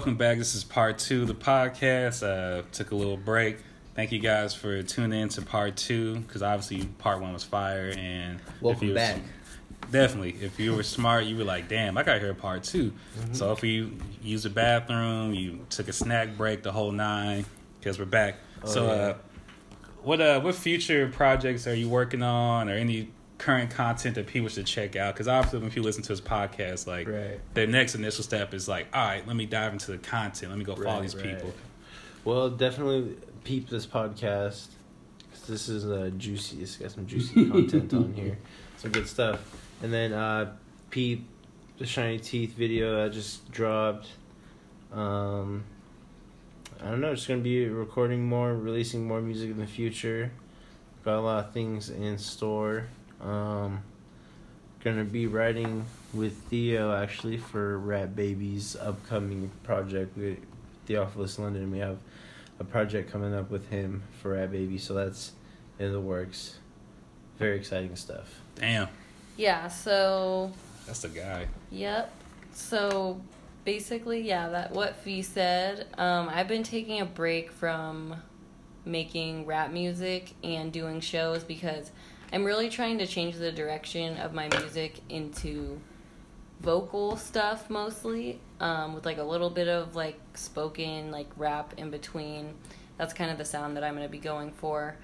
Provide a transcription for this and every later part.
Welcome back. This is part two of the podcast. Uh, took a little break. Thank you guys for tuning in to part two because obviously part one was fire and Welcome back. Definitely, if you were smart, you were like, "Damn, I got to hear part 2 Mm-hmm. So if you used the bathroom, you took a snack break, the whole nine, because we're back. Oh, so, yeah. uh, what uh, what future projects are you working on, or any current content that people should check out? Because obviously, when people listen to his podcast, like Right. their next initial step is like, all right, let me dive into the content. Let me go follow these right. people. Well, definitely peep this podcast. 'cause this is uh, juicy. It's got some juicy content on here. Some good stuff. And then uh, peep the shiny teeth video I just dropped. Um, I don't know. Just gonna be recording more, releasing more music in the future. Got a lot of things in store. Um, gonna be writing with Theo actually for Rat Baby's upcoming project with Theophilus London. We have a project coming up with him for Rat Baby, so that's in the works. Very exciting stuff. Damn, Yeah, so that's the guy. yep. So basically, yeah, that what Phi said. Um, I've been taking a break from making rap music and doing shows because I'm really trying to change the direction of my music into vocal stuff mostly, um, with like a little bit of like spoken like rap in between. That's kind of the sound that I'm gonna be going for.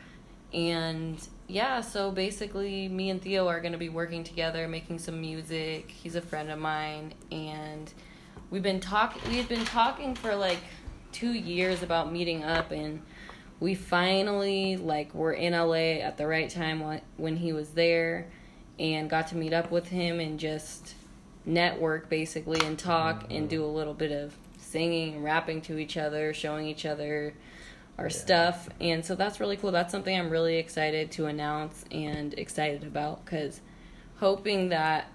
And yeah, so basically, me and Theo are going to be working together, making some music. He's a friend of mine, and we've been talking. We had been talking for like two years about meeting up, and we finally like were in LA at the right time when when he was there, and got to meet up with him and just network basically and talk and do a little bit of singing and rapping to each other, showing each other our Yeah. stuff and so that's really cool that's something i'm really excited to announce and excited about because hoping that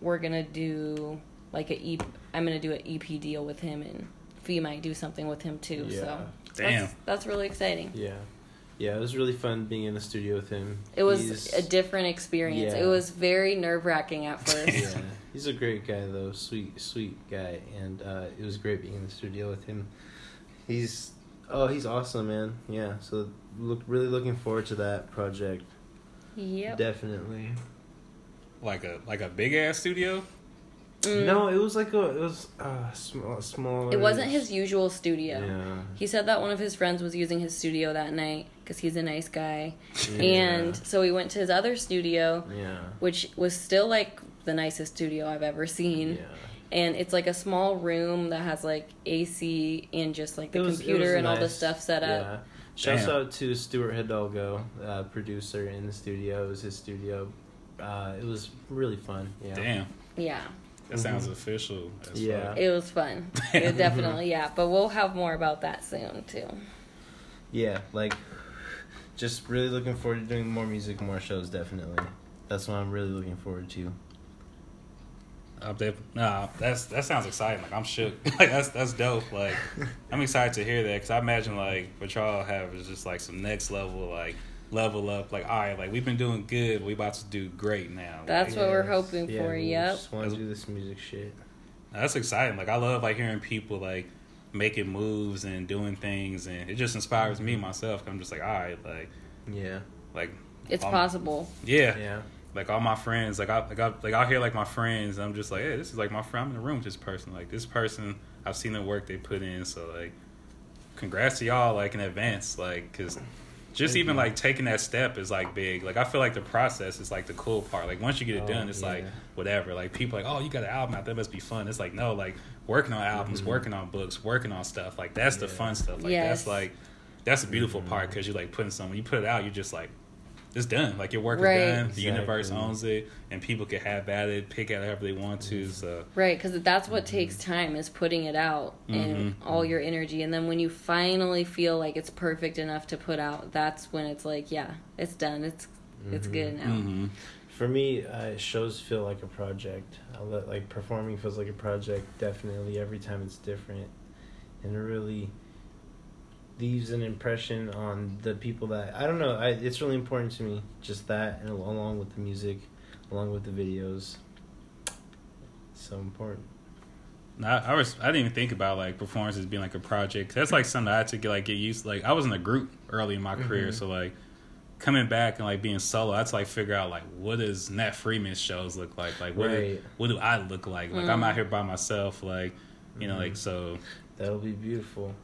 we're gonna do like a ep i'm gonna do an ep deal with him and Phi might do something with him too Yeah. so Damn. that's, that's really exciting Yeah, yeah. It was really fun being in the studio with him. it was He's- a different experience Yeah. it was very nerve-wracking at first yeah, he's a great guy though, sweet, sweet guy, and uh, it was great being in the studio with him. He's oh, he's awesome, man. Yeah, so look, really looking forward to that project. yep Definitely. Like a like a big ass studio. Mm. No, it was like a it was uh small small. it wasn't his usual studio Yeah. he said that one of his friends was using his studio that night because he's a nice guy yeah. and so we went to his other studio yeah. which was still like the nicest studio I've ever seen. Yeah. And it's like a small room that has like AC and just like the was- computer was and all the stuff set up. Yeah. Shouts out to Stuart Hidalgo, uh, producer in the studio. It was his studio. Uh, it was really fun. Yeah. Damn, Yeah, that sounds official. as fuck. Mm-hmm. Yeah. it was fun. It definitely, yeah. But we'll have more about that soon too. Yeah, like just really looking forward to doing more music, more shows. Definitely, that's what I'm really looking forward to. I'm def- nah, that's that sounds exciting. Like I'm shook. like that's that's dope. Like I'm excited to hear that because I imagine like what y'all have is just like some next level, like level up. Like all right, like we've been doing good. We about to do great now. That's Like, what we're hoping Yeah, for. we Yep. Just want to do this music shit. that's exciting. Like I love like hearing people like making moves and doing things, and it just inspires me myself. I'm just like all right, like Yeah. like It's um, possible. Yeah, Yeah. like all my friends, like I like I like I hear like my friends. I'm just like, hey, this is like my friend. I'm in the room with this person. Like this person, I've seen the work they put in. So like, congrats to y'all like in advance. Like, cause just Thank even you. like taking that step is like big. Like I feel like the process is like the cool part. Like once you get it Oh, done, it's like whatever. Like people like, oh, you got an album out. That must be fun. It's like no, like working on albums, Mhm. working on books, working on stuff. Like that's the fun stuff. Like Yes. that's like that's the beautiful Mhm. part because you're like putting something. You put it out, you're just like. It's done. Like your work Right. is done. The universe owns it, and people can have at it, pick at it however they want to. So Right, because that's what takes time is putting it out and Mhm. all your energy, and then when you finally feel like it's perfect enough to put out, that's when it's like, yeah, it's done. It's it's Mhm. good now. mhm. For me, uh, shows feel like a project. I let, like performing feels like a project. Definitely, every time it's different, and it really leaves an impression on the people that I don't know. I, it's really important to me. Just that, and along with the music, along with the videos, so important. I, I was I didn't even think about like performances being like a project. That's like something I had to get like get used. Like I was in a group early in my career, Mhm. so like coming back and like being solo, I had to like figure out like what does Nat Freeman's shows look like? Like what do, what do I look like? Like I'm out here by myself, like you know, like so. That'll be beautiful.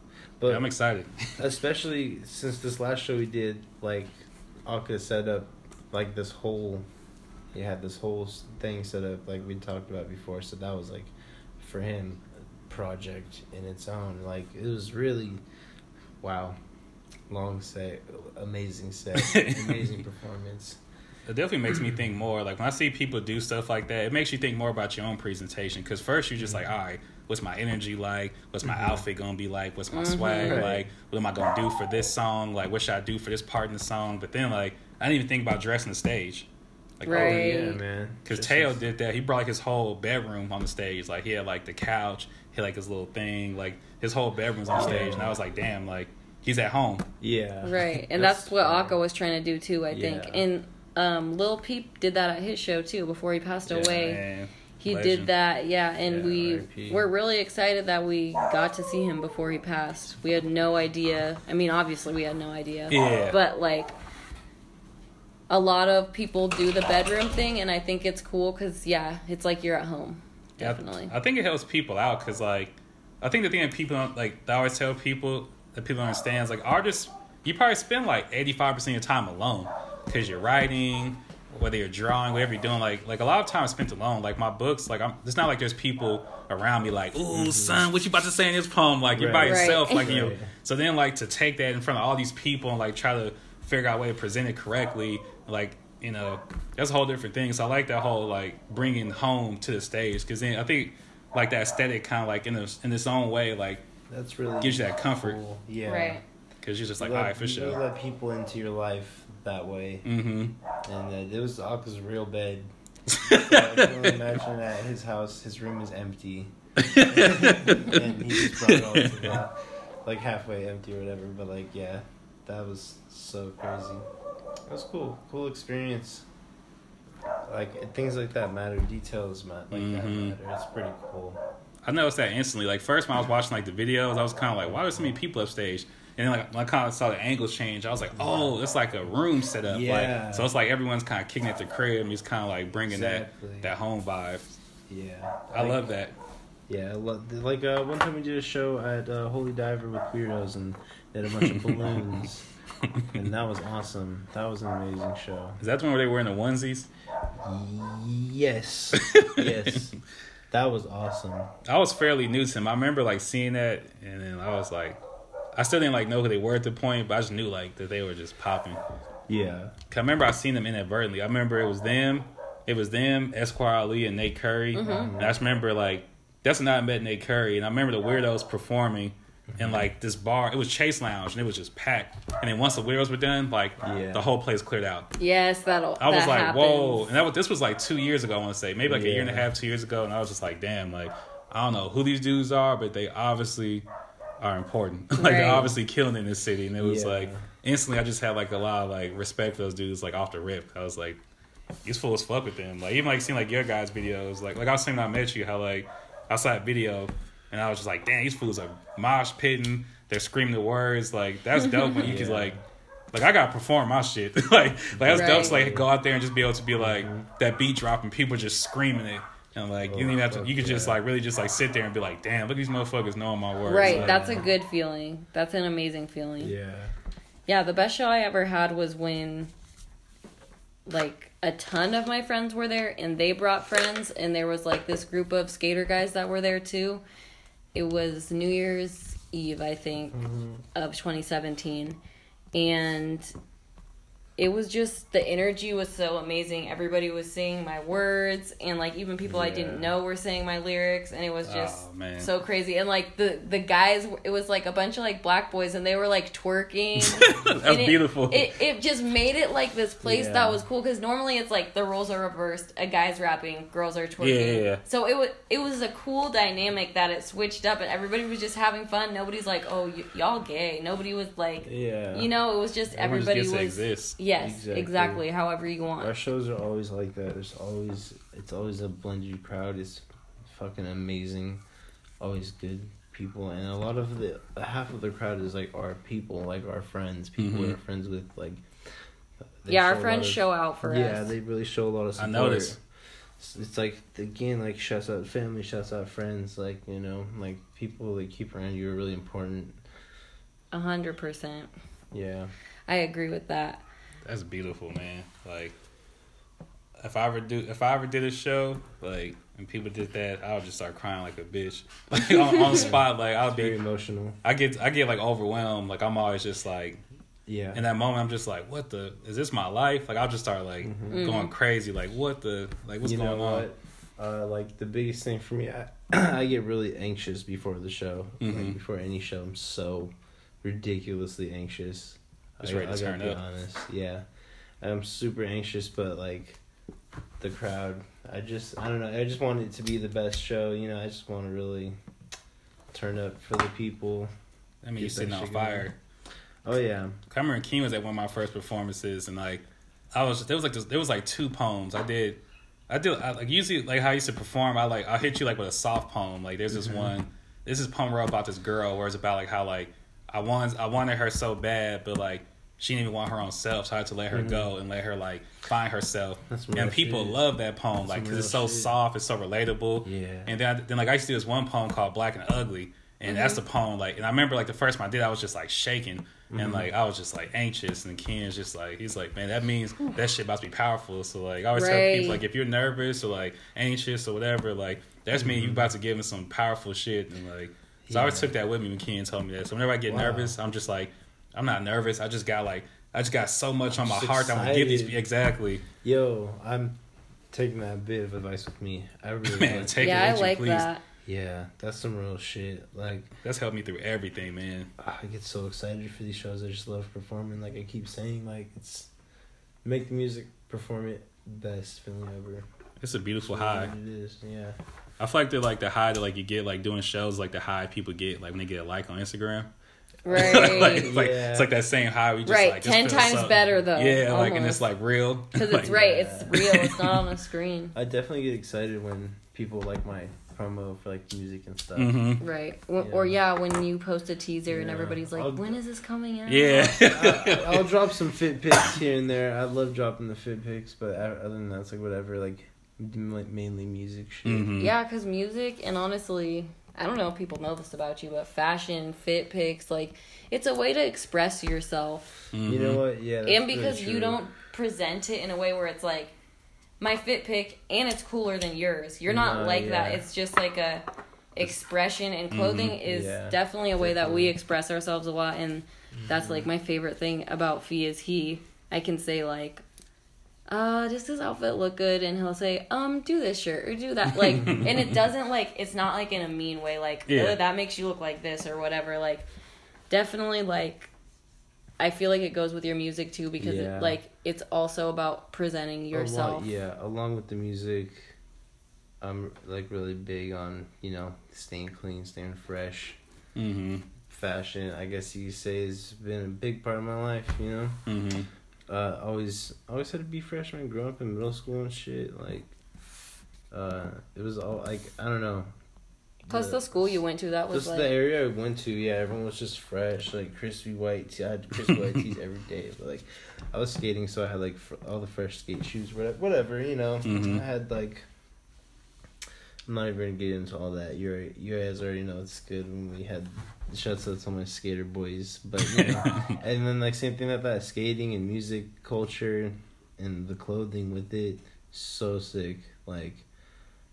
But But I'm excited. especially since this last show we did, like Aka set up like this whole, he had this whole thing set up like we talked about before. So that was like, for him, a project in its own. Like it was really, wow, long set, amazing set, amazing performance. It definitely makes me think more. Like when I see people do stuff like that, it makes you think more about your own presentation. Because first you're just like, mm-hmm. all right, what's my energy like? What's my Mhm. outfit gonna be like? What's my Mhm. swag like? What am I gonna do for this song? Like what should I do for this part in the song? But then like I didn't even think about dressing the stage. Like, Right. Oh, yeah, man. Because Just Teo as- did that. He brought like his whole bedroom on the stage. Like he had like the couch, he had like his little thing. Like his whole bedroom's on stage, and I was like, damn, like he's at home. Yeah. Right, and that's, what Aka was trying to do too. I think, Yeah. and um, Lil Peep did that at his show too before he passed Yeah, away. Man, He legend. did that, yeah, and Yeah, we R.I.P.. we're really excited that we got to see him before he passed. We had no idea. I mean, obviously we had no idea. Yeah. But like a lot of people do the bedroom thing and I think it's cool cuz yeah, it's like you're at home. Yeah, I- Definitely. I, think it helps people out because, like, I think the thing that people don't like, I always tell people that people understand is like artists, you probably spend like eighty five percent of your time alone because you're writing, whether you're drawing, whatever you're doing. Like, like a lot of time spent alone. Like my books, like I'm. It's not like there's people around me like, "Ooh, son, what you about to say in this poem?" Like you're by Mm-hmm. Yourself, Right. like you know. So then, like to take that in front of all these people and like try to figure out a way to present it correctly, like you know, that's a whole different thing. So I like that whole like bringing home to the stage because then I think like that aesthetic kind of like in this in its own way, like That's really Gives you that comfort. cool. Yeah. Right. because you're just like, let- all right, for you sure. let people into your life that way, Mm-hmm. and uh, it was Aka's real bed. I can only imagine at his house, his room is empty, and he just brought it all to the, like halfway empty or whatever. But like, yeah, that was so crazy. That was cool, cool experience. Like things like that matter. Details matter. Like that Mhm. matter. It's pretty cool. I noticed that instantly. Like first when I was watching like the videos, I was kind of like, why are so many people upstage? And then like when I kind of saw the angles change, I was like, oh, it's like a room set up. Yeah. Like so it's like everyone's kind of kicking at the crib. and He's kind of like bringing Exactly. that that home vibe. Yeah, I love that. Yeah, I love, like uh, one time we did a show at uh, Holy Diver with Weirdos, and they had a bunch of balloons, and that was awesome. That was an amazing show. Is that the one where they were in the onesies? Yes, yes, that was awesome. I was fairly new to him. I remember like seeing that, and then I was like, I still didn't like know who they were at the point, but I just knew like that they were just popping. Yeah, Cause I remember I seen them inadvertently. I remember it was them, it was them, Esquire Ali and Nate Curry. Mm-hmm. Mm-hmm. And I just remember like that's when I met Nate Curry, and I remember the weirdos performing in like this bar. It was Chase Lounge, and it was just packed. And then once the weirdos were done, like Yeah. the whole place cleared out. Yes, that'll I was that like, happens. whoa! And that was this was like two years ago. I want to say maybe like a year and a half, two years ago, and I was just like, damn, like I don't know who these dudes are, but they obviously are important. like Right. they're obviously killing in this city, and it was Yeah. like instantly I just had like a lot of like respect for those dudes like off the rip. I was like, these fools fuck with them. Like even like seeing like your guys' videos, like like I was saying when I met you, how like I saw that video and I was just like, damn, these fools are mosh pitting. They're screaming the words. Like that's dope when you can like. Like I gotta perform my shit. like like that's dope to like go out there and just be able to be like Mhm. that beat dropping, people just screaming it. And like oh, you Oh, don't even have to you could just like really just like sit there and be like, damn, look at these motherfuckers knowing my words. Right, Like, that's a good feeling. That's an amazing feeling. yeah, Yeah, the best show I ever had was when like a ton of my friends were there and they brought friends and there was like this group of skater guys that were there too. It was New Year's Eve, I think, mm-hmm. of 2017. And it was just the energy was so amazing. Everybody was saying my words and like even people I didn't know were saying my lyrics and it was oh, just Oh, so crazy. And like the the guys it was like a bunch of like black boys and they were like twerking. that's it- beautiful. It, it just made it like this place Yeah. that was cool because normally it's like the roles are reversed. A guy's rapping, girls are twerking. Yeah, yeah, yeah. So it was it was a cool dynamic that it switched up and everybody was just having fun. Nobody's like, oh, y- y'all gay. Nobody was like, yeah. you know, it was just Everyone everybody to was. exist. Yes, Exactly. exactly. However you want. our shows are always like that. There's always it's always a blended crowd. It's fucking amazing. always good people, and a lot of the half of the crowd is like our people, like our friends, people Mhm. we're friends with, like. yeah, our friends of- show out for yeah, us. Yeah, they really show a lot of I support. noticed. It's, it's like again, like shouts out family, shouts out friends, like you know, like people that keep around you are really important. A hundred percent. Yeah, I agree with that. That's beautiful, man. Like, if I ever do, if I ever did a show, like, and people did that, I would just start crying like a bitch, like on, on the spot. Like, I'll very be, emotional. I get, I get like overwhelmed. Like, I'm always just like, Yeah, in that moment, I'm just like, what the, is this my life? Like, I'll just start like Mhm. going crazy. Like, what the, like, what's you going know on? Uh, like the biggest thing for me, I, I get really anxious before the show. Mhm. Like before any show, I'm so ridiculously anxious. I, ready to I gotta turn be up. honest. Yeah, I'm super anxious, but like the crowd, I just I don't know. I just want it to be the best show. You know, I just want to really turn up for the people. I mean, you're sitting on going. fire. Oh yeah, Cameron King was at one of my first performances, and like, I was there was like this, there was like two poems I did. I do I, like usually like how I used to perform. I like I hit you like with a soft poem. Like there's this Mhm. one. This is poem wrote about this girl where it's about like how like I want I wanted her so bad, but like she didn't even want her own self, so I had to let her Mhm. go and let her like find herself. That's and people shit. love that poem That's like because it's so shit. soft, it's so relatable. yeah. And then, I, then like I used to do this one poem called Black and Ugly, and that's mm-hmm. the poem. Like, and I remember like the first time I did, I was just like shaking, and mm-hmm. like I was just like anxious. And Ken's just like he's like, man, that means that shit about to be powerful. So like I always tell people like if you're nervous or like anxious or whatever, like that's mean you mm-hmm. about to give him some powerful shit. And like so I always took that with me when Ken told me that. So whenever I get Wow. nervous, I'm just like I'm not nervous. I just got like I just got so much on my just heart that I'm gonna give these excited. exactly. Yo, I'm taking that bit of advice with me. I really Man, like take it yeah, I with you, like please. that. Yeah, that's some real shit. Like, That's helped me through everything, man. ah, I get so excited for these shows. I just love performing. Like I keep saying, like it's make the music, perform it, best feeling ever. It's a beautiful It's high. It is, yeah. I feel like they're like the high that like you get like doing shows like the high people get like when they get a like on Instagram. Right. like, it's like Yeah. it's like that same high we just Right, like just 10 feel times better, though, Yeah, like and it's like real Because Like, it's right. yeah. It's real. It's not on the screen. I definitely get excited when people like my promo for like music and stuff. mhm. Right. Or, Yeah. or yeah, when you post a teaser and everybody's like, I'll- "When is this coming out?" Yeah. I, I'll drop some fit pics here and there. I love dropping the fit pics, but other than that, it's like whatever. Like mainly music shit. Mhm. Yeah, because music and honestly, I don't know if people know this about you, but fashion, fit pics, like it's a way to express yourself. Mhm. You know what? Yeah. that's and really because you don't present it in a way where it's like my fit pic and it's cooler than yours. You're not No, like that. It's just like a expression and clothing Mhm. is Yeah, definitely a way that we express ourselves a lot and that's like my favorite thing about Phi is he I can say like uh does this outfit look good and he'll say um do this shirt or do that like and it doesn't like it's not like in a mean way like Yeah. "Ugh, that makes you look like this or whatever like definitely like I feel like it goes with your music too because Yeah. it, like it's also about presenting Along- yourself. yeah, along with the music, I'm like really big on you know staying clean, staying fresh. Mhm. Fashion, I guess you could say, has been a big part of my life. You know, Mhm. Uh, always always had to be freshman when growing up in middle school and shit. Like, uh, it was all like I don't know. Plus the school you went to that was Just like the area I went to, yeah, everyone was just fresh, like crispy white. Tee. I had crispy white tees every day, but like, I was skating, so I had like fr- all the fresh skate shoes, whatever, whatever you know. Mhm. I had like. I'm not even gonna get into all that. You you guys already know it's good when we had shouts out to my skater boys, but you know, and then like same thing like that, skating and music culture, and the clothing with it, so sick. Like,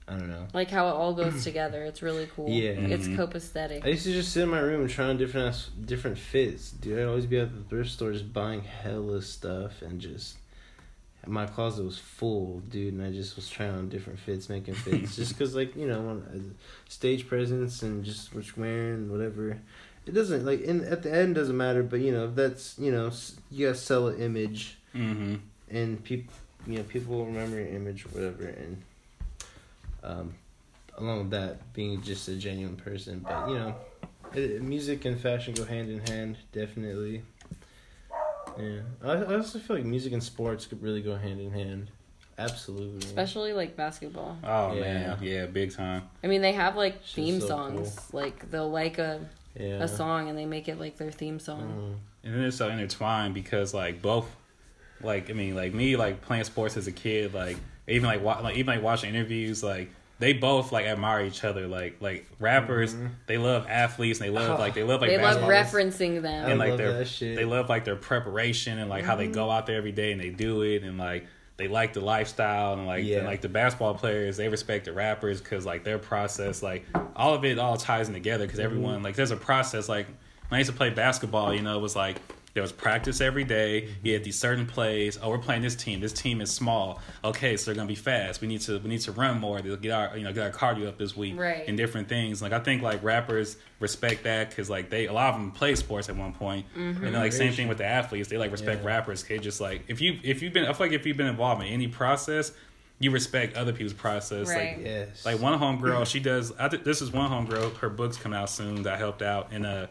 I don't know. like how it all goes together. It's really cool. Yeah. It's Mhm. copacetic. I used to just sit in my room and try on different different fits. Dude, I'd always be at the thrift store just buying hella stuff and just my closet was full, dude, and I just was trying on different fits, making fits, just because like you know, stage presence and just what you're wearing, whatever. It doesn't like in at the end doesn't matter, but you know that's you know you gotta sell an image Mhm. and people you know people will remember your image or whatever and um along with that being just a genuine person but you know it, music and fashion go hand in hand definitely yeah I, I also feel like music and sports could really go hand in hand Absolutely. especially like basketball. Oh Yeah. man, yeah, big time. I mean, they have like She's theme so songs. Like they'll like a yeah. a song and they make it like their theme song. Mhm. And then it's so intertwined because like both, like I mean, like me, like playing sports as a kid, like even like wa- like even like watching interviews, like they both like admire each other. Like like rappers, Mhm. they love athletes and they love Oh, like they love like they love referencing them. And like their they love like their preparation and like how they go out there every day and they do it and like they like the lifestyle and like Yeah. and, like the basketball players they respect the rappers because like their process like all of it all ties in together because everyone like there's a process like when I used to play basketball you know it was like there was practice every day. You had these certain plays. Oh, we're playing this team. This team is small. Okay, so they're gonna be fast. We need to we need to run more to get our you know get our cardio up this week Right. and different things. Like I think like rappers respect that because like they a lot of them play sports at one point. Mm-hmm. and then, like same thing with the athletes. They like respect Yeah. rappers. They just like if you if you've been I feel like if you've been involved in any process, you respect other people's process. Right. Like Yes. like one homegirl, she does. I think this is one homegirl. Her books come out soon. That helped out, and uh,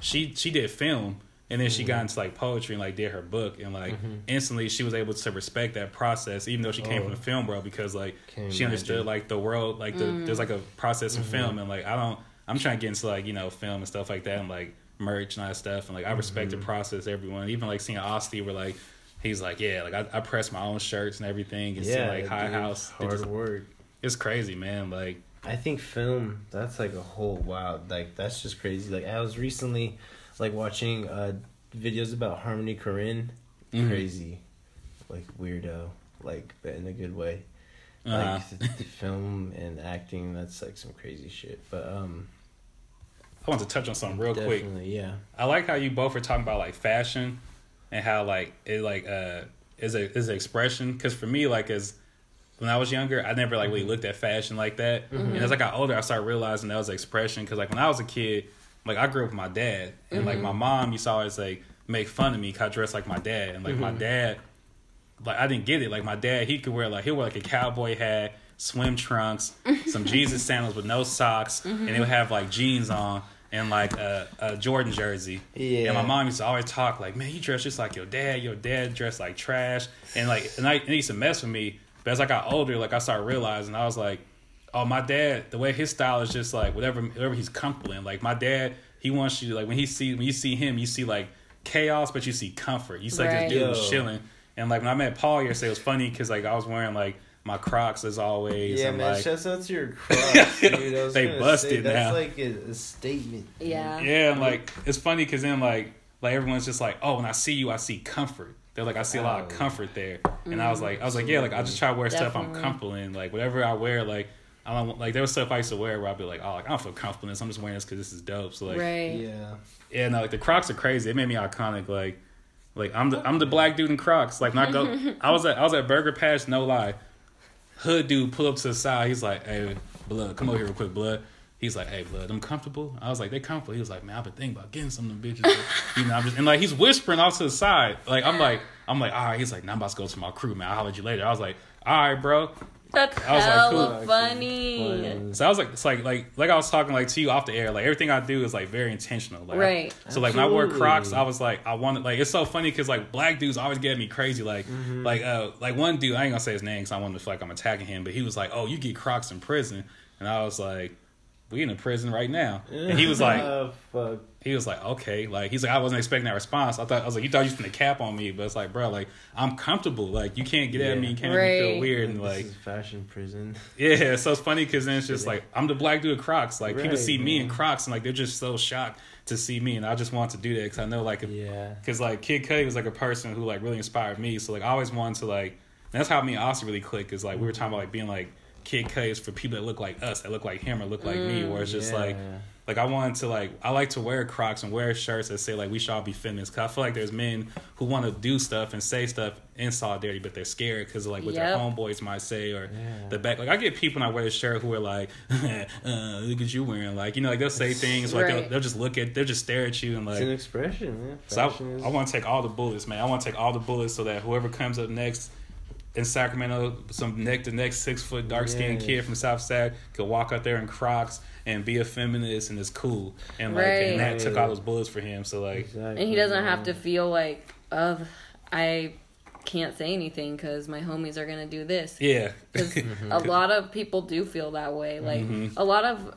she she did film, and then she Mm-hmm. got into like poetry and like did her book, and like instantly she was able to respect that process, even though she came Oh. from the film world, because like Can't she understood imagine. like the world, like the there's like a process in Mm-hmm. film, and like I don't, I'm trying to get into like you know film and stuff like that, and like merch and all that stuff, and like I respect Mm-hmm. the process. Everyone, even like seeing Osty, where like. He's like, yeah, like I, I press my own shirts and everything, and see yeah, like High dude, House. Hard just- work. it's crazy, man. Like, I think film that's like a whole wow like that's just crazy. Like I was recently like watching uh videos about Harmony Korine. Mhm. Crazy. Like weirdo. Like but in a good way. uh, Like film and acting, that's like some crazy shit. But um I want to touch on something real quick. yeah. I like how you both are talking about like fashion and how like it like uh is a is an expression because for me like as when I was younger I never like really looked at fashion like that and as I got older I started realizing that was an expression because like when I was a kid like I grew up with my dad and like my mm-hmm. mom used to always like make fun of me because I dressed like my dad and like my mm-hmm. dad like I didn't get it. Like my dad, he could wear like he'll wear like a cowboy hat, swim trunks, some Jesus sandals with no socks, and he would mm-hmm. have like jeans on and like a, a Jordan jersey. Yeah. And my mom used to always talk like, "Man, you dress just like your dad. Your dad dressed like trash." And like, and I, and he used to mess with me. But as I got older, like I started realizing, I was like, "Oh, my dad. The way his style is just like whatever, whatever he's comfortable in. Like my dad, he wants you to, like when he see when you see him, you see like chaos, but you see comfort. You see like Right. this dude was chilling. And like when I met Paul yesterday, it was funny because like I was wearing like my Crocs as always. Yeah, and, man, like, shouts out to your Crocs, dude. I was They busted say, that's now. like a, a statement. Yeah. Yeah, and like it's funny because then like like everyone's just like, oh, when I see you, I see comfort. They're like, I see a lot of Oh. comfort there, and I was like, I was like, yeah, like I just try to wear stuff I'm comfortable in. Like whatever I wear, like I don't like there was stuff I used to wear where I'd be like, oh, like I don't feel comfortable in this. I'm just wearing this because this is dope. So like, right. Yeah. yeah, no, like the Crocs are crazy. It made me iconic. Like, like I'm the I'm the black dude in Crocs. Like, when I go, I was at I was at Burger Patch. No lie, hood dude pull up to the side. He's like, "Hey, blood, come over here real quick, blood." He's like, "Hey, blood, I'm comfortable." I was like, "They comfortable." He was like, "Man, I've been thinking about getting some of them bitches." But, you know, I'm just and like he's whispering off to the side. Like I'm like I'm like, all right. He's like, "Now I'm about to go to my crew, man. I'll holler at you later." I was like, "All right, bro." That's I was like, hella cool. funny. So I was like, it's like like like I was talking like to you off the air. Like everything I do is like very intentional. Like, Right. So like when I wore Crocs, I was like, I wanted like it's so funny because like black dudes always get me crazy. Like like uh like one dude, I ain't gonna say his name because I wanted to feel like I'm attacking him, but he was like, oh, you get Crocs in prison, and I was like. We in a prison right now, and he was like, oh, fuck. he was like, okay, like he's like, I wasn't expecting that response. I thought I was like, you thought you was gonna cap on me, but it's like, bro, like I'm comfortable. Like you can't get at me, you can't make me feel weird, and this like is fashion prison. yeah, so it's funny because then it's just like I'm the black dude of Crocs. Like people Right, see me in. Crocs and like they're just so shocked to see me, and I just want to do that because I know like Yeah. because like Kid Cudi was like a person who like really inspired me. So like I always wanted to like that's how me and Austin really click. Is like we were talking about like being like Kid Cudi is for people that look like us, that look like him or look like me. Where it's just Yeah. like like I wanted to like I like to wear Crocs and wear shirts that say like we should all be feminists. Cause I feel like there's men who want to do stuff and say stuff in solidarity, but they're scared because like what their homeboys might say or Yeah. the back. Like I get people when I wear a shirt who are like, uh, "Look at you wearing," like you know, like they'll say things like they'll, they'll just look at, they'll just stare at you and It's an like. expression, man. So Fashion is- I, I want to take all the bullets, man. I want to take all the bullets so that whoever comes up next in Sacramento, some neck to next six foot dark skinned Yeah. kid from South Side could walk out there in Crocs and be a feminist and it's cool. And like Right. and that took all those bullets for him. So like Exactly, And he doesn't have to feel like, oh, I can't say anything because my homies are gonna do this. Yeah. Because a lot of people do feel that way. Like Mhm. a lot of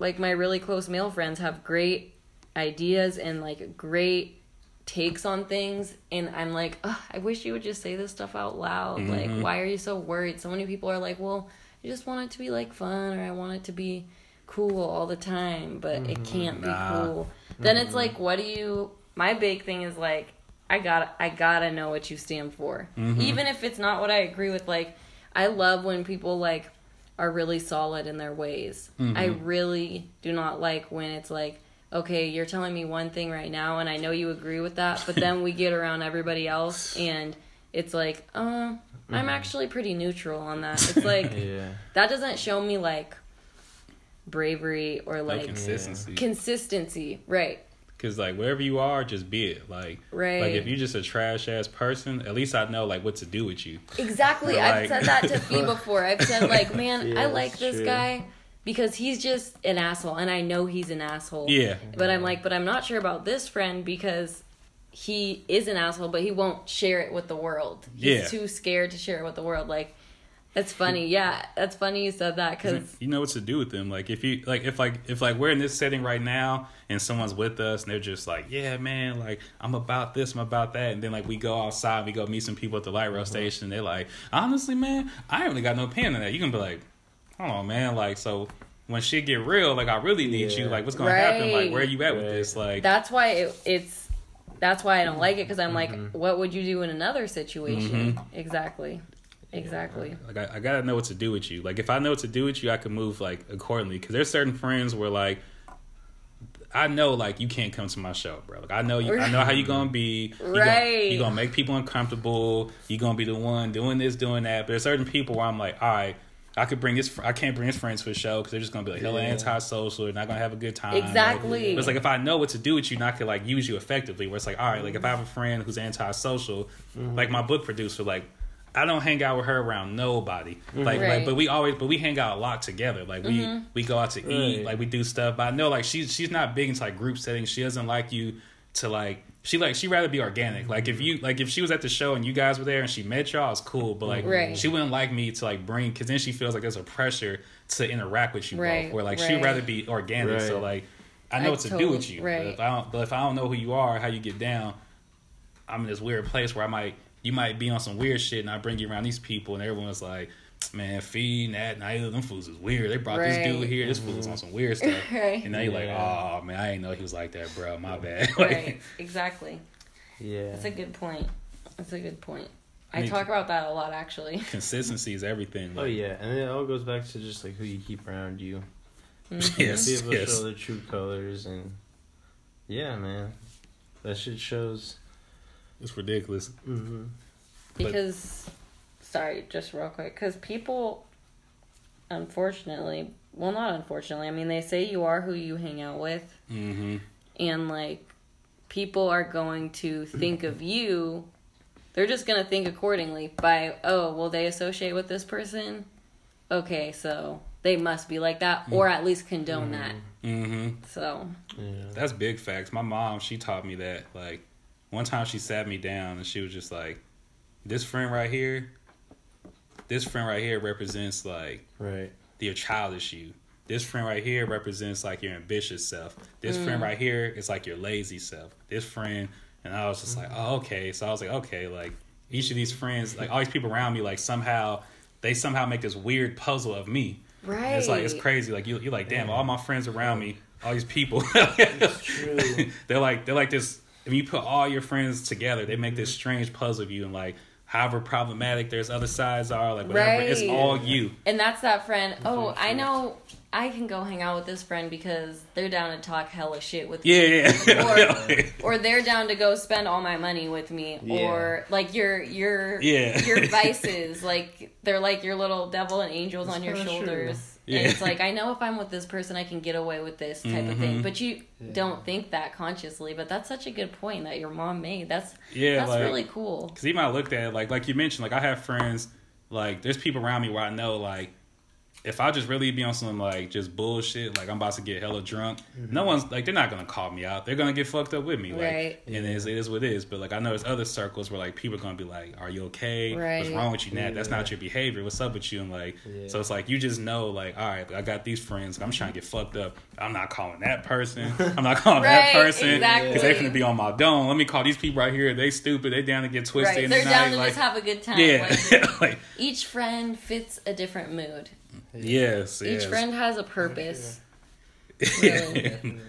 like my really close male friends have great ideas and like great takes on things and I'm like, Ugh, I wish you would just say this stuff out loud. Mhm. Like why are you so worried? So many people are like, Well, I just want it to be like fun or I want it to be cool all the time, but it can't be Nah. cool. Then it's like what do you my big thing is like I gotta I gotta know what you stand for. Mhm. Even if it's not what I agree with, like I love when people like are really solid in their ways. I really do not like when it's like, okay, you're telling me one thing right now and I know you agree with that, but then we get around everybody else and it's like, uh, I'm actually pretty neutral on that. It's like Yeah. that doesn't show me like bravery or like like consistency. consistency. Right. Cause like wherever you are, just be it. Like, Right. like if you're just a trash ass person, at least I know like what to do with you. Exactly. Or, I've said that to Phi before. I've said like, man, Yeah, I like this true. guy because he's just an asshole and I know he's an asshole. Yeah. But I'm like, but I'm not sure about this friend because he is an asshole, but he won't share it with the world. He's Yeah. too scared to share it with the world. Like, that's funny. Yeah, that's funny you said that because you know what to do with them. Like if you like if like if like we're in this setting right now and someone's with us and they're just like, yeah, man, like I'm about this, I'm about that, and then like we go outside, we go meet some people at the light rail uh-huh. station. They're like, honestly, man, I ain't really got no opinion on that. You can be like, hold on, man, like so. When shit get real, like I really need you. Like, what's gonna happen? Like, Right. where you at with this? Like, that's why it, it's that's why I don't like it because I'm Mm-hmm. like, what would you do in another situation? Exactly, exactly. Like I, I gotta know what to do with you. Like if I know what to do with you, I can move like accordingly. Because there's certain friends where like I know like you can't come to my show, bro. Like I know you. I know how you gonna be. You Right. Gonna, you gonna make people uncomfortable. You gonna be the one doing this, doing that. But there's certain people where I'm like, all right. I could bring this. fr- I can't bring his friends to a show because they're just gonna be like hella Yeah. antisocial. They're not gonna have a good time. Exactly. Like, but it's like if I know what to do with you, and I could like use you effectively. Where it's like, all right, like if I have a friend who's antisocial, mm-hmm. like my book producer, like I don't hang out with her around nobody. Mm-hmm. Like, Right. like, but we always, but we hang out a lot together. Like we mm-hmm. we go out to eat, Right. like we do stuff. But I know like she's she's not big into like group settings. She doesn't like you to like. She like she rather be organic. Like if you like if she was at the show and you guys were there and she met y'all, it's cool. But like Right. she wouldn't like me to like bring because then she feels like there's a pressure to interact with you Right, both. Where like she'd rather be organic. So like I know I what to do with you. right. But if I don't, but if I don't know who you are, how you get down, I'm in this weird place where I might you might be on some weird shit and I bring you around these people and everyone's like, Man, Phi, Nat, Naila, them fools is weird. They brought this dude here, this fool fool's on some weird stuff. Right. And now you're like, Oh man, I didn't know he was like that, bro. My bad. like, right. Exactly. Yeah. That's a good point. That's a good point. I Me talk about that a lot actually. Consistency is everything. Oh yeah, and it all goes back to just like who you keep around you. Mhm. Yes, People yes. show their true colors, and yeah, man, that shit shows. It's ridiculous. Mm-hmm. Because, sorry, just real quick, because people, unfortunately, well, not unfortunately, I mean, they say you are who you hang out with, Mm-hmm. and like, people are going to think of you. They're just gonna think accordingly by, oh, well, they associate with this person. Okay, so they must be like that, or at least condone that. Mm-hmm. So, Yeah. That's big facts. My mom, she taught me that. Like, one time she sat me down and she was just like, "This friend right here, this friend right here represents like Right. your childish you. This friend right here represents like your ambitious self. This friend mm. right here is like your lazy self. This friend, and I was just like, mm. oh, okay. So I was like, okay, like each of these friends, like all these people around me, like somehow they somehow make this weird puzzle of me. right. And It's like it's crazy. Like you, you're like, damn, all my friends around me, all these people. true. they're like they're like this. If you put all your friends together, they make this strange puzzle of you, and like however problematic there's other sides are, like whatever, it's all you. And that's that friend. Oh, I know I can go hang out with this friend because they're down to talk hella shit with Yeah, me. yeah, yeah. Or they're down to go spend all my money with me. Yeah. Or like your your Yeah. your vices, like they're like your little devil and angels That's on your kinda true. Shoulders. Yeah. And it's like I know if I'm with this person I can get away with this type of thing. Mhm. But you Yeah. don't think that consciously, but that's such a good point that your mom made. That's yeah. that's like, really cool. Because even I looked at it, like like you mentioned, like I have friends, like there's people around me where I know, like if I just really be on some like just bullshit, like I'm about to get hella drunk, Mm-hmm. no one's like they're not gonna call me out. They're gonna get fucked up with me, like, Right. and it is, it is what it is. But like I know there's other circles where like people are gonna be like, "Are you okay? What's wrong with you, Nat? That's not your behavior. What's up with you?" And like, Yeah. so it's like you just know, like, all right, I got these friends. I'm trying to get fucked up. I'm not calling that person. I'm not calling that Right, person exactly. because they finna be on my dome. Let me call these people right here. They stupid. They down to get twisted Right. They're the down night. to like, just have a good time. yeah, like each friend fits a different mood. Yes, Each yes. friend has a purpose. Yeah. Definitely.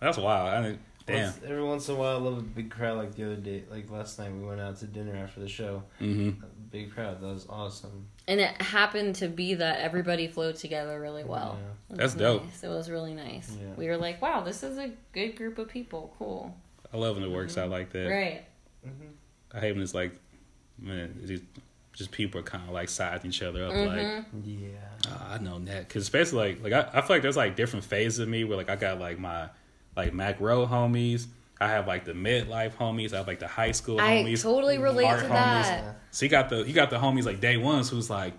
That's wild. I didn't, damn. Once- every once in a while, I love a big crowd. Like the other day, like last night, we went out to dinner after the show. Mm-hmm. A big crowd. That was awesome. And it happened to be that everybody flowed together really well. Yeah. That's was dope. Nice. It was really nice. Yeah. We were like, wow, this is a good group of people. Cool. I love when it works out like that. Right. Mhm. I hate when it's like, man, it's just, just people are kind of like sizing each other up. Like, Mhm. Yeah. oh, I know that because especially like, like I, I feel like there's like different phases of me where like I got like my like Mac Row homies. I have like the midlife homies. I have like the high school I homies. totally relate to homies. that. So you got the you got the homies like day ones who's like,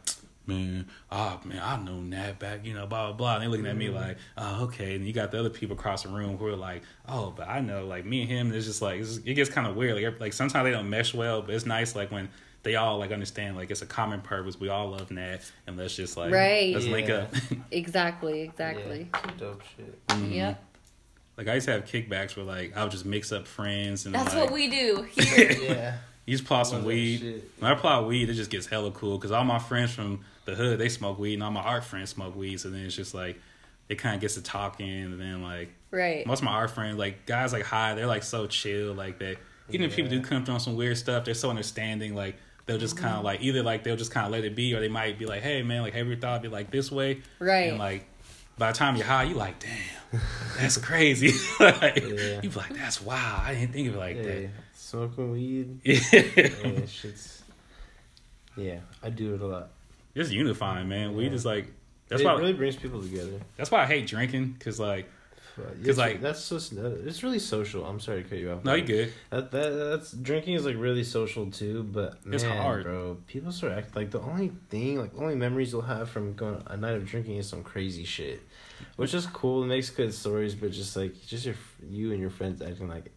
man, ah man, I know that back, you know, blah blah blah. And they looking at me like, oh okay. And you got the other people across the room who are like, oh, but I know like me and him. It's just like it's just, it gets kind of weird. Like like sometimes they don't mesh well, but it's nice like when they all like understand like it's a common purpose. We all love Nat, and let's just like Right. let's link up. Exactly. Exactly. Yeah, dope shit. Mhm. Yep. Like I used to have kickbacks where like I would just mix up friends and That's like, what we do here. Yeah. You just pull out some weed. shit. When I pull out weed, it just gets hella cool because all my friends from the hood they smoke weed, and all my art friends smoke weed. So then it's just like it kind of gets to talking, and then like right. most of my art friends, like guys like high, they're like so chill, like that. Even if people do come through on some weird stuff, they're so understanding. Like they'll just kind of mm-hmm. like either like they'll just kind of let it be, or they might be like, "Hey man, like have you thought it'd be like this way?" Right. And like by the time you're high, you like, "Damn, that's crazy." like, Yeah. You be like, "That's wow, I didn't think of it like Hey, smoking weed. that." yeah, shit's. Yeah, I do it a lot. It's unifying, man. Weed Yeah. is like that's why it why really brings people together. that's why I hate drinking because like But 'Cause, it's- like- that's so it's really social. I'm sorry to cut you off. no, you good. That, that that's drinking is like really social too, but man, It's hard. bro. People start acting like the only thing, like only memories you'll have from going a night of drinking is some crazy shit, which is cool. It makes good stories, but just like just your you and your friends acting like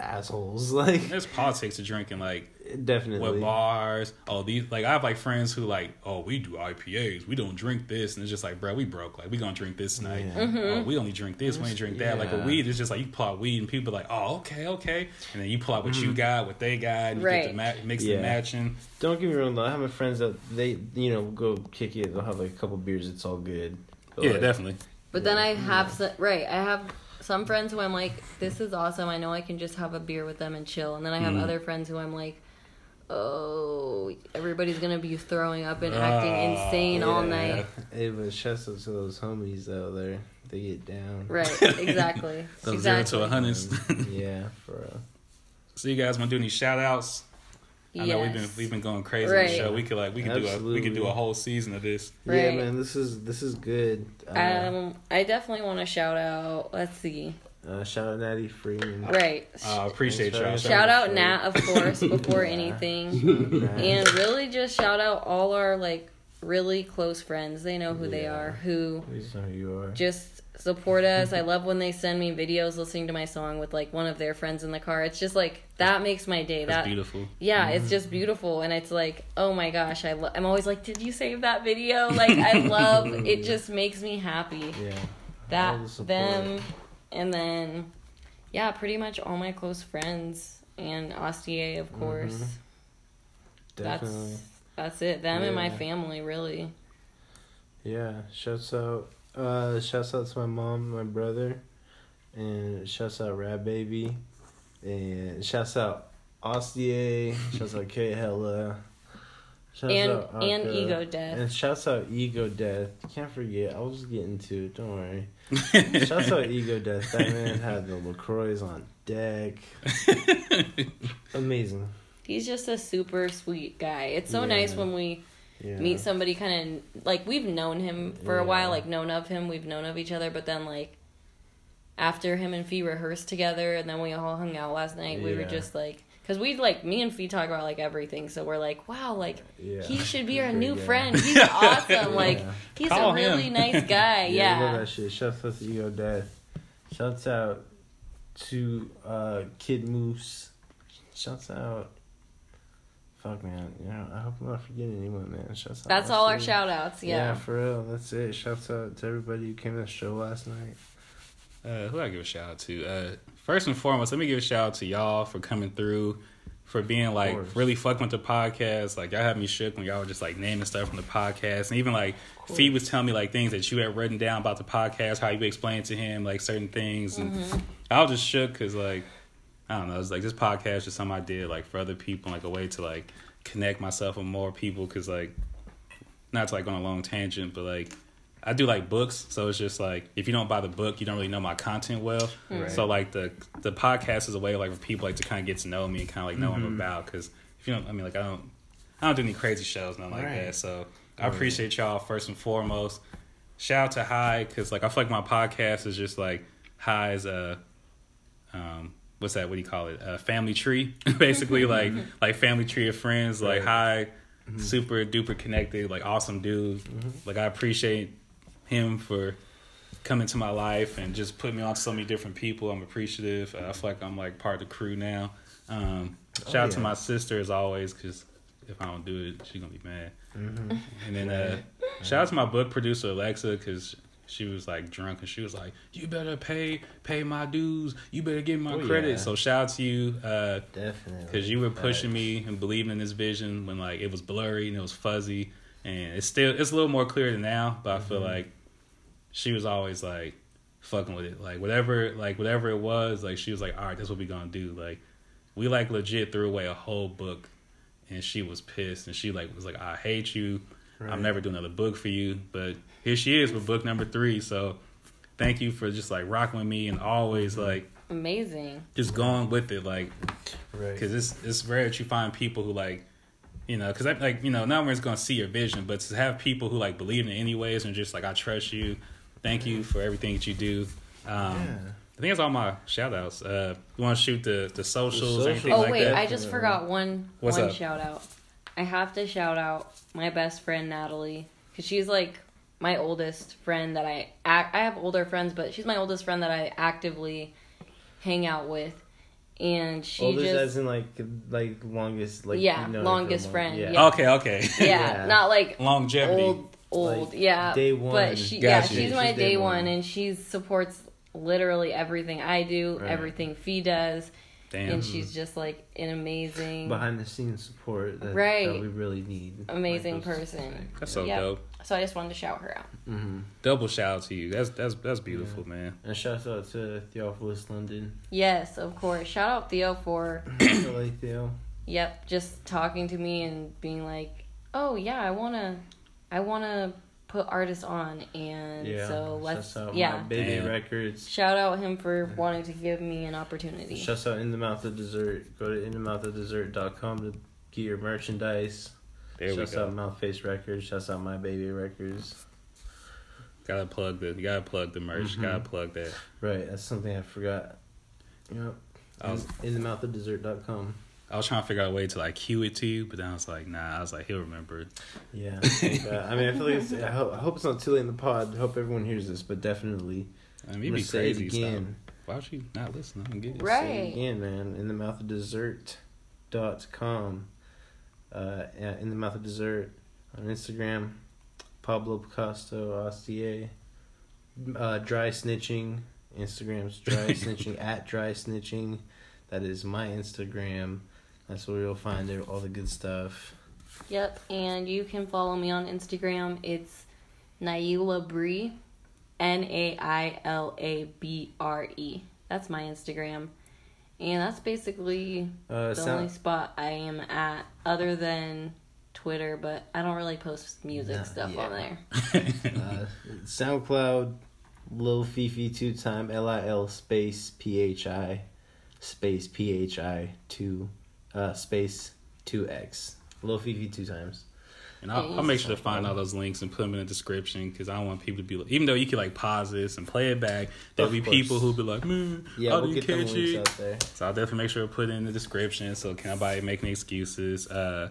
assholes, like There's politics to drinking, like definitely. what bars. Oh, these like I have like friends who like, oh, we do IPAs. We don't drink this, and it's just like, bro, we broke. Like we gonna drink this tonight. Yeah. Mm-hmm. Oh, we only drink this. We ain't drink that. Like with weed, it's just like you pull out weed, and people are like, oh, okay, okay, and then you pull out what you got, what they got, and you get Right. the ma- mix Yeah. and matching. Don't get me wrong though. I have my friends that they you know go kick it. They'll have like a couple beers. It's all good. But, yeah, like, definitely. But then I Yeah. have some, right. I have some friends who I'm like, this is awesome. I know I can just have a beer with them and chill. And then I have Mhm. other friends who I'm like, oh, everybody's gonna be throwing up and acting Oh, insane all yeah. night. Hey, but shouts out to those homies out there. They get down. Right. Exactly. From zero exactly. to a hundred. yeah, for real. So you guys want to do any shout outs? I know we've been we've been going crazy on the show. We could like we could do a we could do a whole season of this. Yeah, Right. man, this is this is good. Uh, Um, I definitely want to shout out. Let's see. uh, shout out Natty Freeman. Right. I uh, appreciate y'all. Thanks for Shout out Shout Nat, of course, before Yeah. anything. And really just shout out all our like really close friends. They know who they are, who We just know who you are. just support us. I love when they send me videos listening to my song with like one of their friends in the car. It's just like that makes my day. That's that beautiful. yeah, it's just beautiful, and it's like oh my gosh, I lo- I'm always like, did you save that video? Like I love it. Just makes me happy yeah. That the them, and then yeah, pretty much all my close friends and Ostier, of course. Mhm. Definitely. That's that's it. Them and my family, really. Yeah. Shouts out. Uh, shouts out to my mom, my brother, and shouts out Rad Baby, and shouts out Ostier. shouts out K Hella, Shouts and out and ego death. And shouts out Ego Death. Can't forget. I was getting to it. Don't worry. Shouts out Ego Death. That man had the Lacroix on deck. Amazing. He's just a super sweet guy. It's so Yeah. nice when we Yeah. meet somebody kind of like we've known him for a while, like known of him, we've known of each other, but then like after him and Phi rehearsed together and then we all hung out last night, we were just like because we like me and Phi talk about like everything. So we're like, wow, like Yeah. he should be our new guy. friend. He's awesome. Like Yeah. he's Call a really him. nice guy. Yeah, I love Yeah. that shit. Shouts out to Ego Death. Shouts out to uh, Kid Moose. Shouts out. Fuck man, you know, I hope I'm not forgetting anyone, man. Shouts out. That's all our Ashley. shout outs. Yeah. Yeah. for real. That's it. Shouts out to everybody who came to the show last night. Uh, who I give a shout out to? Uh, first and foremost, let me give a shout out to y'all for coming through, for being like really fucking with the podcast. Like y'all had me shook when y'all were just like naming stuff from the podcast, and even like Phi was telling me like things that you had written down about the podcast, how you explained to him like certain things, and I was just shook because like I don't know, it's like this podcast is something I did like for other people, like a way to like connect myself with more people, because like not to like go on a long tangent, but like I do like books, so it's just like if you don't buy the book, you don't really know my content well. Right. So like the the podcast is a way like for people like to kind of get to know me and kind of like know what I'm Mhm. about. Because if you don't, I mean like I don't I don't do any crazy shows, nothing like Right. that. So I appreciate y'all first and foremost. Shout out to High because like I feel like my podcast is just like High is a um what's that? What do you call it? A family tree, basically like like family tree of friends. Like Right. High, super duper connected, like awesome dude. Like I appreciate him for coming to my life and just putting me on to so many different people. I'm appreciative. Uh, I feel like I'm like part of the crew now. Um, shout Oh, out to my sister as always because if I don't do it, she's gonna be mad. Mm-hmm. And then uh, shout out to my book producer Alexa because she was like drunk and she was like, "You better pay pay my dues. You better give my Oh, credit." yeah. So shout out to you uh, Definitely. because you were pushing me and believing in this vision when like it was blurry and it was fuzzy and it's still it's a little more clear than now. But I feel Mhm. like she was always like fucking with it. Like whatever like whatever it was, like she was like, All right, that's what we gonna do. Like we like legit threw away a whole book and she was pissed and she like was like, I hate you. Right. I'm never doing another book for you. But here she is with book number three. So thank you for just like rocking with me and always like Amazing. just going with it. Like Right. because it's it's rare that you find people who like you know because I like you know not everyone's gonna see your vision, but to have people who like believe in it anyways and just like I trust you, thank you for everything that you do. Um, Yeah. I think that's all my shout outs. Uh, you want to shoot the the socials, or anything Oh like wait, that? I just forgot one What's one up? shout out. I have to shout out my best friend Natalie because she's like my oldest friend that I ac- I have older friends, but she's my oldest friend that I actively hang out with, and she Oldest just as in like like longest like Yeah, you've known her for a longest long- friend, Yeah. yeah. okay, okay. yeah, Yeah. not like Longevity. old old Like, yeah day one. but she yeah she's my She's day, day one. one. and she supports literally everything I do, Right. everything Phi does, Damn. and she's just like an amazing behind the scenes support that, Right. that we really need. amazing Like person. That's so Yep. dope. So I just wanted to shout her out. Mhm. Double shout out to you. That's that's that's beautiful, man. And shout out to Theophilus London. Yes, of course. Shout out Theo for I like Theo. yep, just talking to me and being like, "Oh yeah, I wanna, I wanna put artists on," and Yeah. so let's Shouts out yeah. My Baby Damn. Records. Shout out him for wanting to give me an opportunity. Shout out In the Mouth of Dessert. Go to inthemouthofdessert.com to get your merchandise. There Shouts we go. out Mouthface Records. Shouts out My Baby Records. Gotta plug the you gotta plug the merch. Mhm. Gotta plug that. Right, that's something I forgot. Yep. I was In inthemouthofdessert.com. I was trying to figure out a way to like cue it to you, but then I was like, nah. I was like, he'll remember it. Yeah. I mean, I feel like it's, I, hope, I hope it's not too late in the pod. I hope everyone hears this, but definitely. I mean, I'm it'd gonna be say it crazy. again. Stuff. Why would you not listen? I don't get it. Right. Say it again, man. In the mouth of dessert dot com. Uh, in the mouth of dessert on Instagram. Pablo Picasso Ostier. Uh, dry snitching. Instagram's dry snitching at dry snitching. That is my Instagram. That's where you'll find it, all the good stuff. Yep, and you can follow me on Instagram. It's Naila Brie, N A I L A B R E. That's my Instagram, and that's basically Uh, the sound- only spot I am at, other than Twitter. But I don't really post music Nah, stuff yeah. on there. uh, SoundCloud, Lil Fifi two time L I L space P H I space P H I two uh space two X Lil Fifi two times. And I'll, I'll make sure to find all those links and put them in the description because I don't want people to be like, even though you can like pause this and play it back, there'll Of be course. people who'll be like, man, Yeah, I we'll didn't get them catch links it. out there. So I'll definitely make sure to put it in the description so can nobody make any excuses. Uh,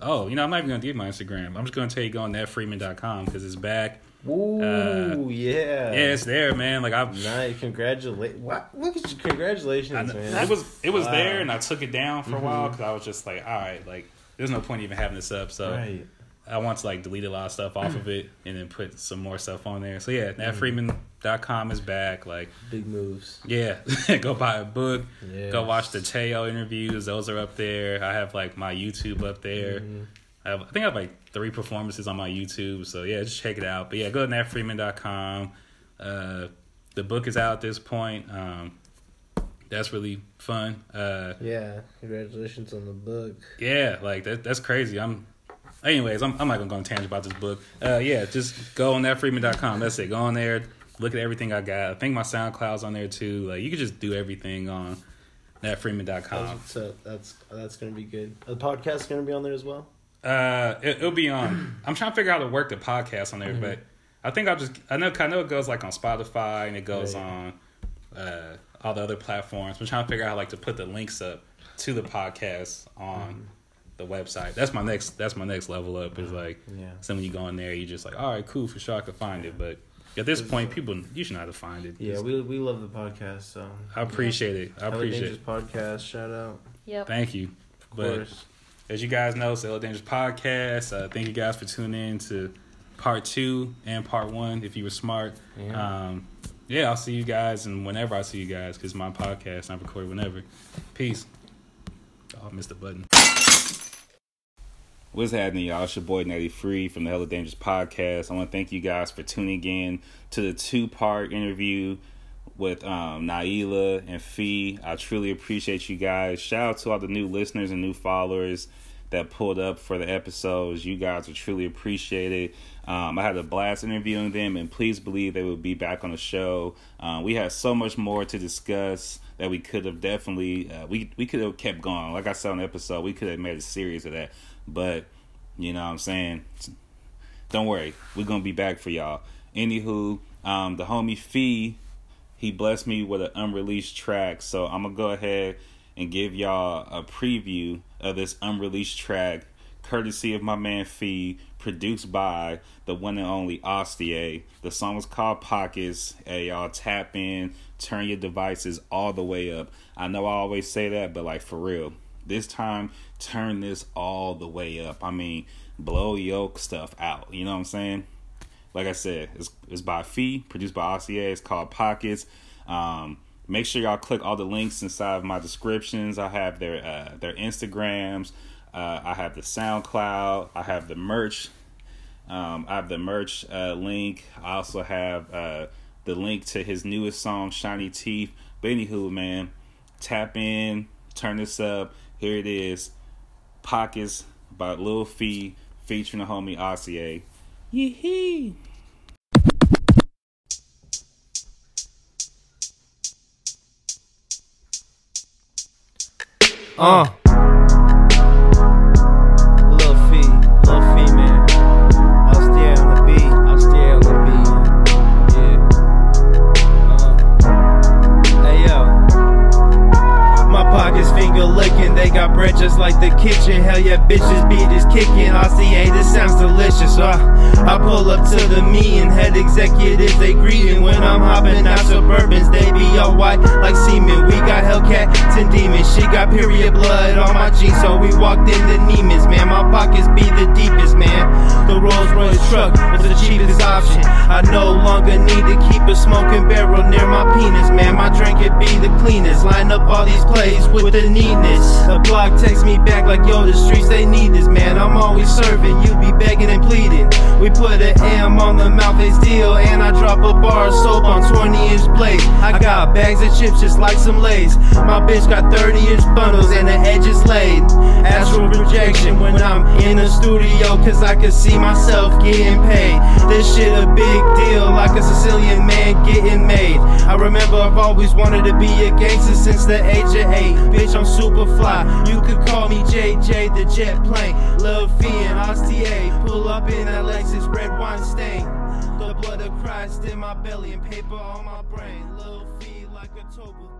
oh, you know, I'm not even going to give my Instagram. I'm just going to tell you go on natfreeman.com because it's back. Ooh, Uh, yeah. Yeah, it's there, man. Like I've Nice. Congratulations. Look at you. Congratulations, I man. it was it was Wow. there, and I took it down for a while because I was just like, all right, like there's no point even having this up. So right. I want to like delete a lot of stuff off of it and then put some more stuff on there. So yeah, Mm-hmm. natfreeman.com is back. Like Big moves. yeah, go buy a book, Yeah. go watch the Theo interviews. Those are up there. I have like my YouTube up there. Mhm. I, have, I think I have like three performances on my YouTube. So yeah, just check it out. But yeah, go to natfreeman.com. Uh, the book is out at this point. Um, that's really fun. Uh, Yeah. Congratulations on the book. yeah, like that, that's crazy. I'm, anyways, I'm, I'm not gonna go on tangent about this book. Uh, yeah, just go on natfreeman.com. That's it. Go on there, look at everything I got. I think my SoundCloud's on there too. Like you can just do everything on natfreeman.com. That's, so that's that's gonna be good. The podcast's gonna be on there as well. Uh, it, it'll be on. I'm trying to figure out how to work the podcast on there, Mm-hmm. but I think I'll just. I know. I know it goes like on Spotify and it goes Right. on uh, all the other platforms. I'm trying to figure out how like to put the links up to the podcast on Mm-hmm. the website. That's my next. That's my next level up. Is like Yeah. so when you go in there, you just like, all right, cool, for sure, I could find it. But at this point, people you should know how to find it. Yeah, we we love the podcast. So I appreciate it. I Hella appreciate Dangerous it. podcast. Shout out. Yep. Thank you. Of But course. as you guys know, it's the Hella Dangerous Podcast. Uh, thank you guys for tuning in to part two and part one. If you were smart, Yeah. um, yeah, I'll see you guys, and whenever I see you guys, because my podcast, I record whenever. Peace. Oh, I missed the button. What's happening, y'all? It's your boy Natty Free from the Hella Dangerous Podcast. I want to thank you guys for tuning in to the two part interview with um, Naila and Phi. I truly appreciate you guys. Shout out to all the new listeners and new followers that pulled up for the episodes. You guys are truly appreciated. Um, I had a blast interviewing them, and please believe they will be back on the show. Um, we had so much more to discuss that we could have definitely uh, we we could have kept going. Like I said on the episode, we could have made a series of that, but you know what I'm saying. Don't worry, we're gonna be back for y'all. Anywho, um, the homie Phi, he blessed me with an unreleased track, so I'm gonna go ahead and give y'all a preview of this unreleased track, courtesy of my man Phi, produced by the one and only Ostie. The song is called Pockets. Hey, y'all tap in, turn your devices all the way up. I know I always say that, but like for real, this time turn this all the way up. I mean, blow yoke stuff out. You know what I'm saying? Like I said, it's it's by Phi, produced by Ossie. It's called Pockets. Um, make sure y'all click all the links inside of my descriptions. I have their uh, their Instagrams. Uh, I have the SoundCloud. I have the merch. Um, I have the merch uh, link. I also have uh, the link to his newest song, Shiny Teeth. But anywho, man, tap in, turn this up. Here it is, Pockets by Lil Phi featuring the homie Ossie. Yee Uh. Lil got bread just like the kitchen. Hell yeah, bitches beat is kicking. I see, hey, this sounds delicious. Uh, I pull up to the meeting, head executives they greeting. When I'm hopping out suburbans, they be all white like semen. We got Hellcat, 10 demons, she got period blood on my jeans, so we walked into Neiman's, man. My pockets be the deepest, man. The Rolls Royce truck was the cheapest option. I no longer need to keep a smoking barrel near my penis, man. My drink it be the cleanest. Line up all these plays with the neatness. The block takes me back like yo, the streets they need this, man. I'm always serving, you be begging and pleading. We put a M on the mouth face deal, and I drop a bar of soap on 20 inch blades. I got bags of chips just like some lays. My bitch got 30 inch bundles and the edges laid. Astral projection when I'm in the studio, cause I can see myself getting paid. This shit a big deal, like a Sicilian man getting made. I remember I've always wanted to be a gangster since the age of eight. Bitch, I'm super fly. You could call me JJ, the jet plane. Lil Phi and Ostier. Pull up in that Lexus, red wine stain. The blood of Christ in my belly and paper on my brain. Lil Phi like a bitch.